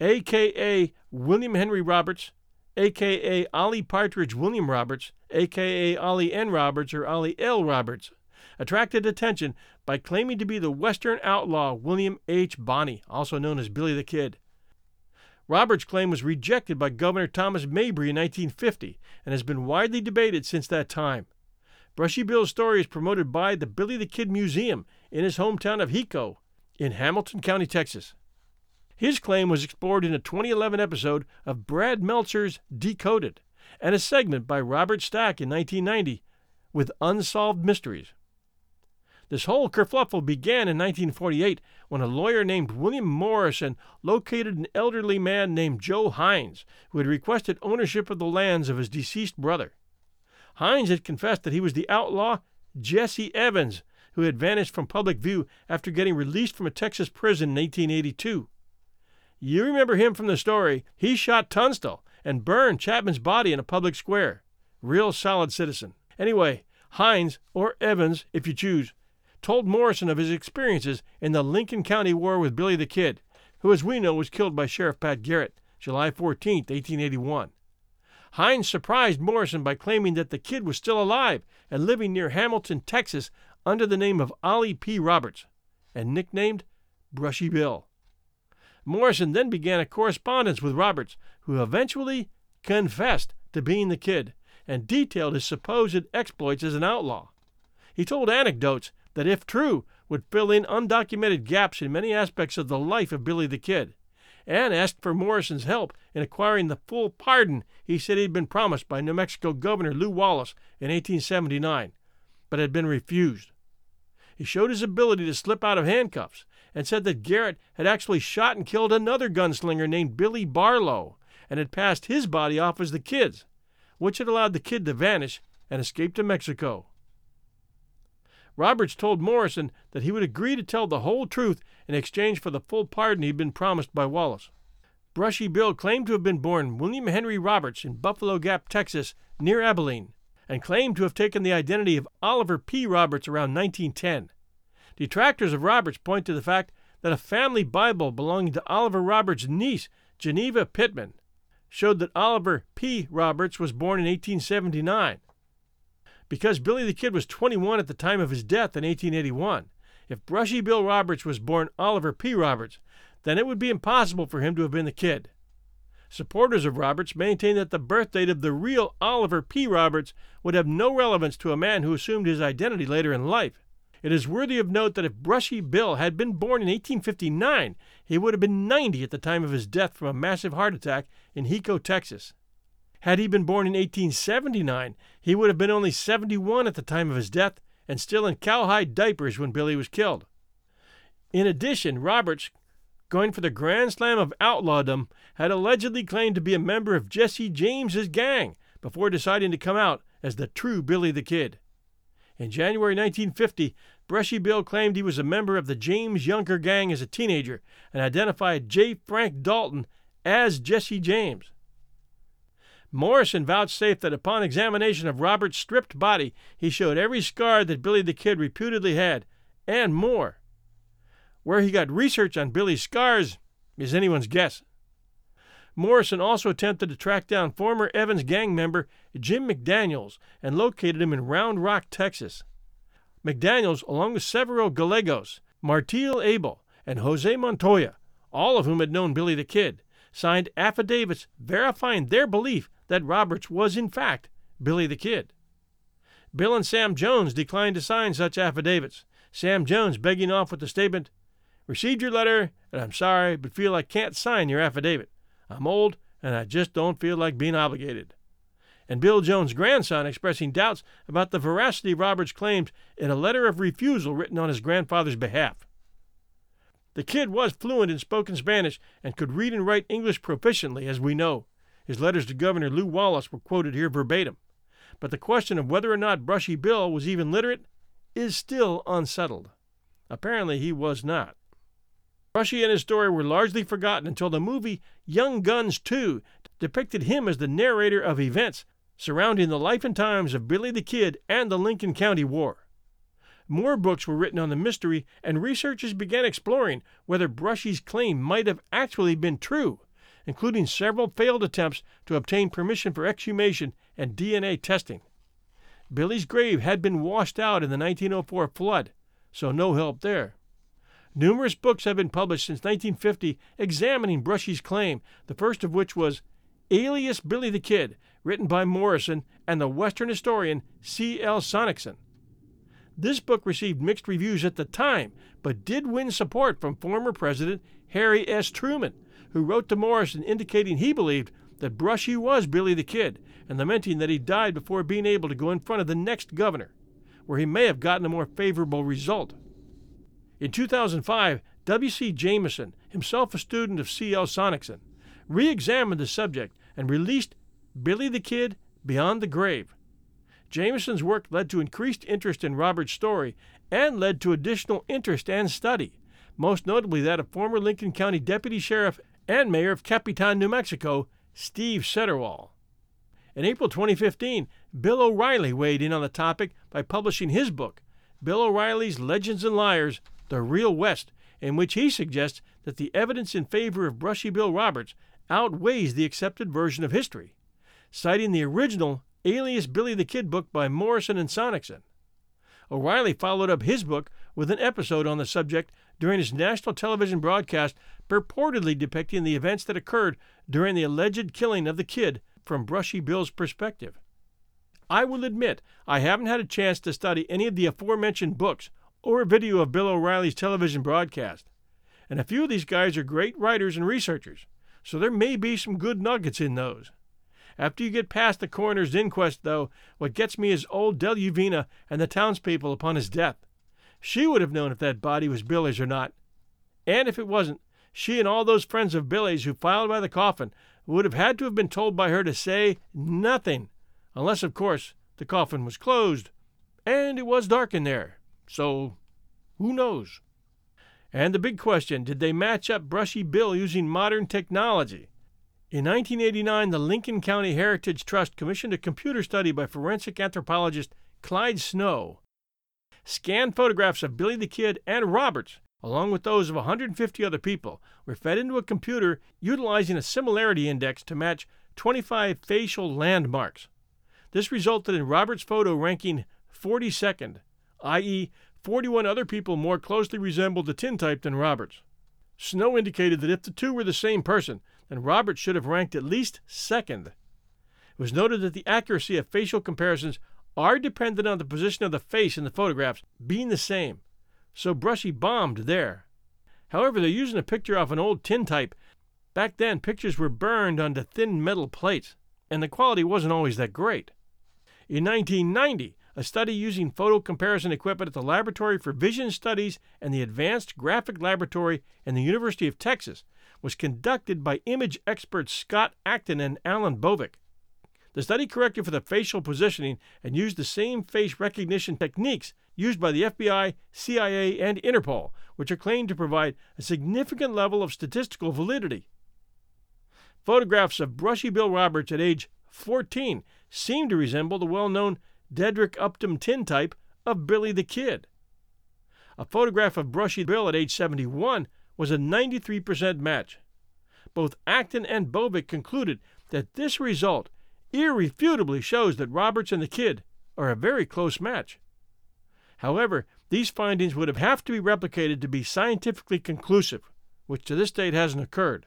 aka William Henry Roberts, aka Ollie Partridge William Roberts, aka Ollie N. Roberts or Ollie L. Roberts, attracted attention by claiming to be the Western outlaw William H. Bonney, also known as Billy the Kid. Roberts' claim was rejected by Governor Thomas Mabry in 1950 and has been widely debated since that time. Brushy Bill's story is promoted by the Billy the Kid Museum in his hometown of Hico in Hamilton County, Texas. His claim was explored in a 2011 episode of Brad Meltzer's Decoded and a segment by Robert Stack in 1990 with Unsolved Mysteries. This whole kerfluffle began in 1948 when a lawyer named William Morrison located an elderly man named Joe Hines who had requested ownership of the lands of his deceased brother. Hines had confessed that he was the outlaw Jesse Evans, who had vanished from public view after getting released from a Texas prison in 1882. You remember him from the story. He shot Tunstall and burned Chapman's body in a public square. Real solid citizen. Anyway, Hines, or Evans if you choose, told Morrison of his experiences in the Lincoln County War with Billy the Kid, who, as we know, was killed by Sheriff Pat Garrett, July 14, 1881. Hines surprised Morrison by claiming that the kid was still alive and living near Hamilton, Texas, under the name of Ollie P. Roberts, and nicknamed Brushy Bill. Morrison then began a correspondence with Roberts, who eventually confessed to being the kid and detailed his supposed exploits as an outlaw. He told anecdotes that, if true, would fill in undocumented gaps in many aspects of the life of Billy the Kid, and asked for Morrison's help in acquiring the full pardon he said he had been promised by New Mexico Governor Lew Wallace in 1879, but had been refused. He showed his ability to slip out of handcuffs and said that Garrett had actually shot and killed another gunslinger named Billy Barlow and had passed his body off as the kid's, which had allowed the kid to vanish and escape to Mexico. Roberts told Morrison that he would agree to tell the whole truth in exchange for the full pardon he'd been promised by Wallace. Brushy Bill claimed to have been born William Henry Roberts in Buffalo Gap, Texas, near Abilene, and claimed to have taken the identity of Oliver P. Roberts around 1910. Detractors of Roberts point to the fact that a family Bible belonging to Oliver Roberts' niece, Geneva Pittman, showed that Oliver P. Roberts was born in 1879. Because Billy the Kid was 21 at the time of his death in 1881, if Brushy Bill Roberts was born Oliver P. Roberts, then it would be impossible for him to have been the kid. Supporters of Roberts maintain that the birth date of the real Oliver P. Roberts would have no relevance to a man who assumed his identity later in life. It is worthy of note that if Brushy Bill had been born in 1859, he would have been 90 at the time of his death from a massive heart attack in Hico, Texas. Had he been born in 1879, he would have been only 71 at the time of his death and still in cowhide diapers when Billy was killed. In addition, Roberts, going for the Grand Slam of outlawdom, had allegedly claimed to be a member of Jesse James's gang before deciding to come out as the true Billy the Kid. In January 1950, Brushy Bill claimed he was a member of the James Younger gang as a teenager and identified J. Frank Dalton as Jesse James. Morrison vouchsafed that upon examination of Robert's stripped body, he showed every scar that Billy the Kid reputedly had, and more. Where he got research on Billy's scars is anyone's guess. Morrison also attempted to track down former Evans gang member Jim McDaniels and located him in Round Rock, Texas. McDaniels, along with Severo Gallegos, Martil Abel, and Jose Montoya, all of whom had known Billy the Kid, signed affidavits verifying their belief that Roberts was in fact Billy the Kid. Bill and Sam Jones declined to sign such affidavits, Sam Jones begging off with the statement, Received your letter, and I'm sorry, but feel I can't sign your affidavit. I'm old, and I just don't feel like being obligated. And Bill Jones' grandson expressing doubts about the veracity of Roberts' claims in a letter of refusal written on his grandfather's behalf. The kid was fluent in spoken Spanish and could read and write English proficiently, as we know. His letters to Governor Lew Wallace were quoted here verbatim. But the question of whether or not Brushy Bill was even literate is still unsettled. Apparently, he was not. Brushy and his story were largely forgotten until the movie Young Guns 2 depicted him as the narrator of events surrounding the life and times of Billy the Kid and the Lincoln County War. More books were written on the mystery, and researchers began exploring whether Brushy's claim might have actually been true including several failed attempts to obtain permission for exhumation and DNA testing. Billy's grave had been washed out in the 1904 flood, so no help there. Numerous books have been published since 1950 examining Brushy's claim, the first of which was Alias Billy the Kid, written by Morrison and the Western historian C. L. Sonnichsen. This book received mixed reviews at the time, but did win support from former President Harry S. Truman, who wrote to Morrison indicating he believed that Brushy was Billy the Kid and lamenting that he died before being able to go in front of the next governor, where he may have gotten a more favorable result. In 2005, W.C. Jameson, himself a student of C.L. Sonnichsen, re examined the subject and released Billy the Kid Beyond the Grave. Jameson's work led to increased interest in Robert's story and led to additional interest and study, most notably that of former Lincoln County Deputy Sheriff and Mayor of Capitan, New Mexico, Steve Sederwall. In April 2015, Bill O'Reilly weighed in on the topic by publishing his book, Bill O'Reilly's Legends and Liars The Real West, in which he suggests that the evidence in favor of Brushy Bill Roberts outweighs the accepted version of history, citing the original Alias Billy the Kid book by Morrison and Sonnichsen. O'Reilly followed up his book with an episode on the subject during his national television broadcast purportedly depicting the events that occurred during the alleged killing of the kid from Brushy Bill's perspective. I will admit I haven't had a chance to study any of the aforementioned books or a video of Bill O'Reilly's television broadcast. And a few of these guys are great writers and researchers, so there may be some good nuggets in those. After you get past the coroner's inquest, though, what gets me is old Deluvina and the townspeople upon his death. She would have known if that body was Billy's or not. And if it wasn't, she and all those friends of Billy's who filed by the coffin would have had to have been told by her to say nothing, unless, of course, the coffin was closed. And it was dark in there. So, who knows? And the big question did they match up Brushy Bill using modern technology? In 1989, the Lincoln County Heritage Trust commissioned a computer study by forensic anthropologist Clyde Snow Scanned photographs of Billy the Kid and Roberts, along with those of 150 other people, were fed into a computer utilizing a similarity index to match 25 facial landmarks. This resulted in Roberts' photo ranking 42nd, i.e., 41 other people more closely resembled the tintype than Roberts. Snow indicated that if the two were the same person, then Roberts should have ranked at least second. It was noted that the accuracy of facial comparisons are dependent on the position of the face in the photographs being the same, so Brushy bombed there. However, they're using a picture off an old tintype. Back then, pictures were burned onto thin metal plates, and the quality wasn't always that great. In 1990, a study using photo comparison equipment at the Laboratory for Vision Studies and the Advanced Graphic Laboratory in the University of Texas was conducted by image experts Scott Acton and Alan Bovik. The study corrected for the facial positioning and used the same face recognition techniques used by the FBI, CIA, and Interpol, which are claimed to provide a significant level of statistical validity. Photographs of Brushy Bill Roberts at age 14 seem to resemble the well known Dedrick Upton tintype of Billy the Kid. A photograph of Brushy Bill at age 71 was a 93% match. Both Acton and Bovik concluded that this result irrefutably shows that Roberts and the kid are a very close match. However, these findings would have, have to be replicated to be scientifically conclusive, which to this date hasn't occurred,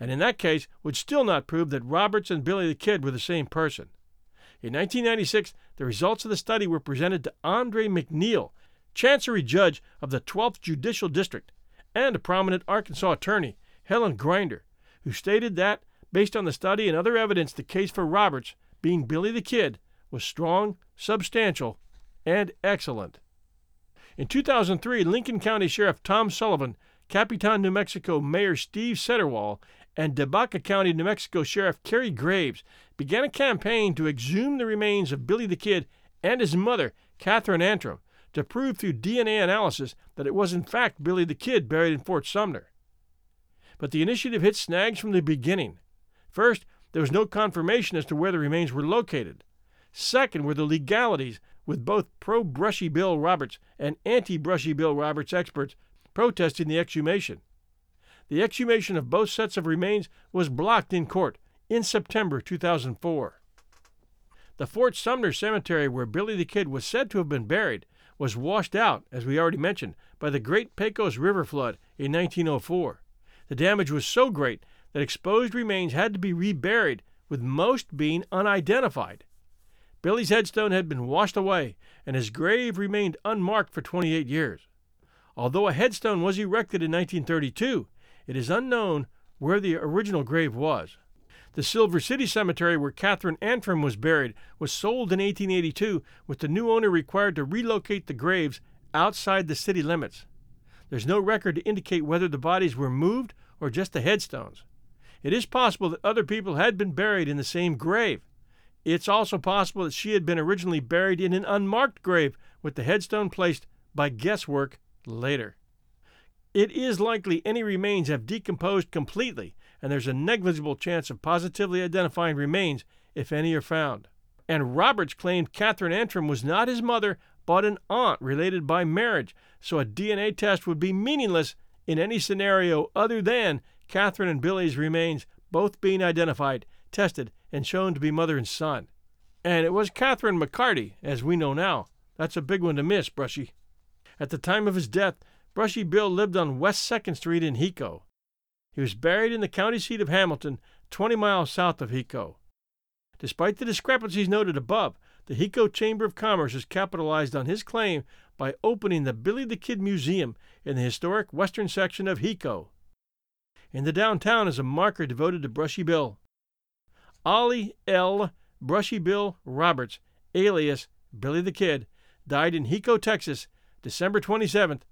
and in that case would still not prove that Roberts and Billy the Kid were the same person. In 1996, the results of the study were presented to Andre McNeil, Chancery Judge of the 12th Judicial District, and a prominent Arkansas attorney, Helen Grinder, who stated that Based on the study and other evidence, the case for Roberts, being Billy the Kid, was strong, substantial, and excellent. In 2003, Lincoln County Sheriff Tom Sullivan, Capitan, New Mexico Mayor Steve Sederwall, and Debaca County, New Mexico Sheriff Gary Graves began a campaign to exhume the remains of Billy the Kid and his mother, Catherine Antrim, to prove through DNA analysis that it was in fact Billy the Kid buried in Fort Sumner. But the initiative hit snags from the beginning. First, there was no confirmation as to where the remains were located. Second, were the legalities, with both pro Brushy Bill Roberts and anti Brushy Bill Roberts experts protesting the exhumation. The exhumation of both sets of remains was blocked in court in September 2004. The Fort Sumner Cemetery, where Billy the Kid was said to have been buried, was washed out, as we already mentioned, by the Great Pecos River flood in 1904. The damage was so great that exposed remains had to be reburied, with most being unidentified. Billy's headstone had been washed away, and his grave remained unmarked for 28 years. Although a headstone was erected in 1932, it is unknown where the original grave was. The Silver City Cemetery, where Catherine Antrim was buried, was sold in 1882, with the new owner required to relocate the graves outside the city limits. There's no record to indicate whether the bodies were moved or just the headstones. It is possible that other people had been buried in the same grave. It's also possible that she had been originally buried in an unmarked grave with the headstone placed by guesswork later. It is likely any remains have decomposed completely, and there's a negligible chance of positively identifying remains if any are found. And Roberts claimed Catherine Antrim was not his mother, but an aunt related by marriage, so a DNA test would be meaningless in any scenario other than Catherine and Billy's remains both being identified, tested, and shown to be mother and son. And it was Catherine McCarty, as we know now. That's a big one to miss, Brushy. At the time of his death, Brushy Bill lived on West 2nd Street in Hico. He was buried in the county seat of Hamilton, 20 miles south of Hico. Despite the discrepancies noted above, the Hico Chamber of Commerce has capitalized on his claim by opening the Billy the Kid Museum in the historic western section of Hico. In the downtown is a marker devoted to Brushy Bill. Ollie L. Brushy Bill Roberts, alias Billy the Kid, died in Hico, Texas, December 27,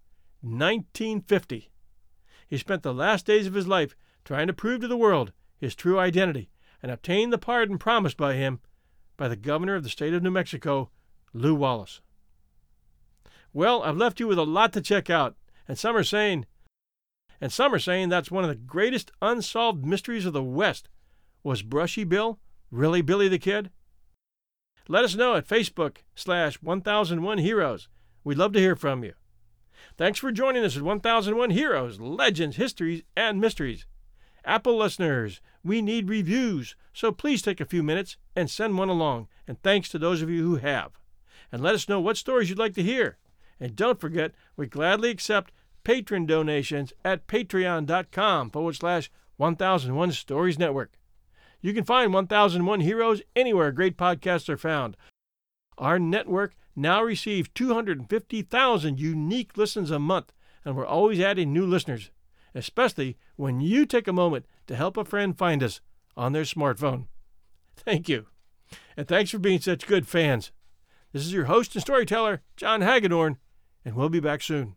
1950. He spent the last days of his life trying to prove to the world his true identity and obtain the pardon promised by him by the governor of the state of New Mexico, Lew Wallace. Well, I've left you with a lot to check out, and some are saying and some are saying that's one of the greatest unsolved mysteries of the West. Was Brushy Bill really Billy the Kid? Let us know at Facebook slash 1001 Heroes. We'd love to hear from you. Thanks for joining us at 1001 Heroes, Legends, Histories, and Mysteries. Apple listeners, we need reviews, so please take a few minutes and send one along. And thanks to those of you who have. And let us know what stories you'd like to hear. And don't forget, we gladly accept patron donations at patreon.com forward slash 1001 Stories Network. You can find 1001 Heroes anywhere great podcasts are found. Our network now receive 250,000 unique listens a month, and we're always adding new listeners, especially when you take a moment to help a friend find us on their smartphone. Thank you. And thanks for being such good fans. This is your host and storyteller, John Hagedorn, and we'll be back soon.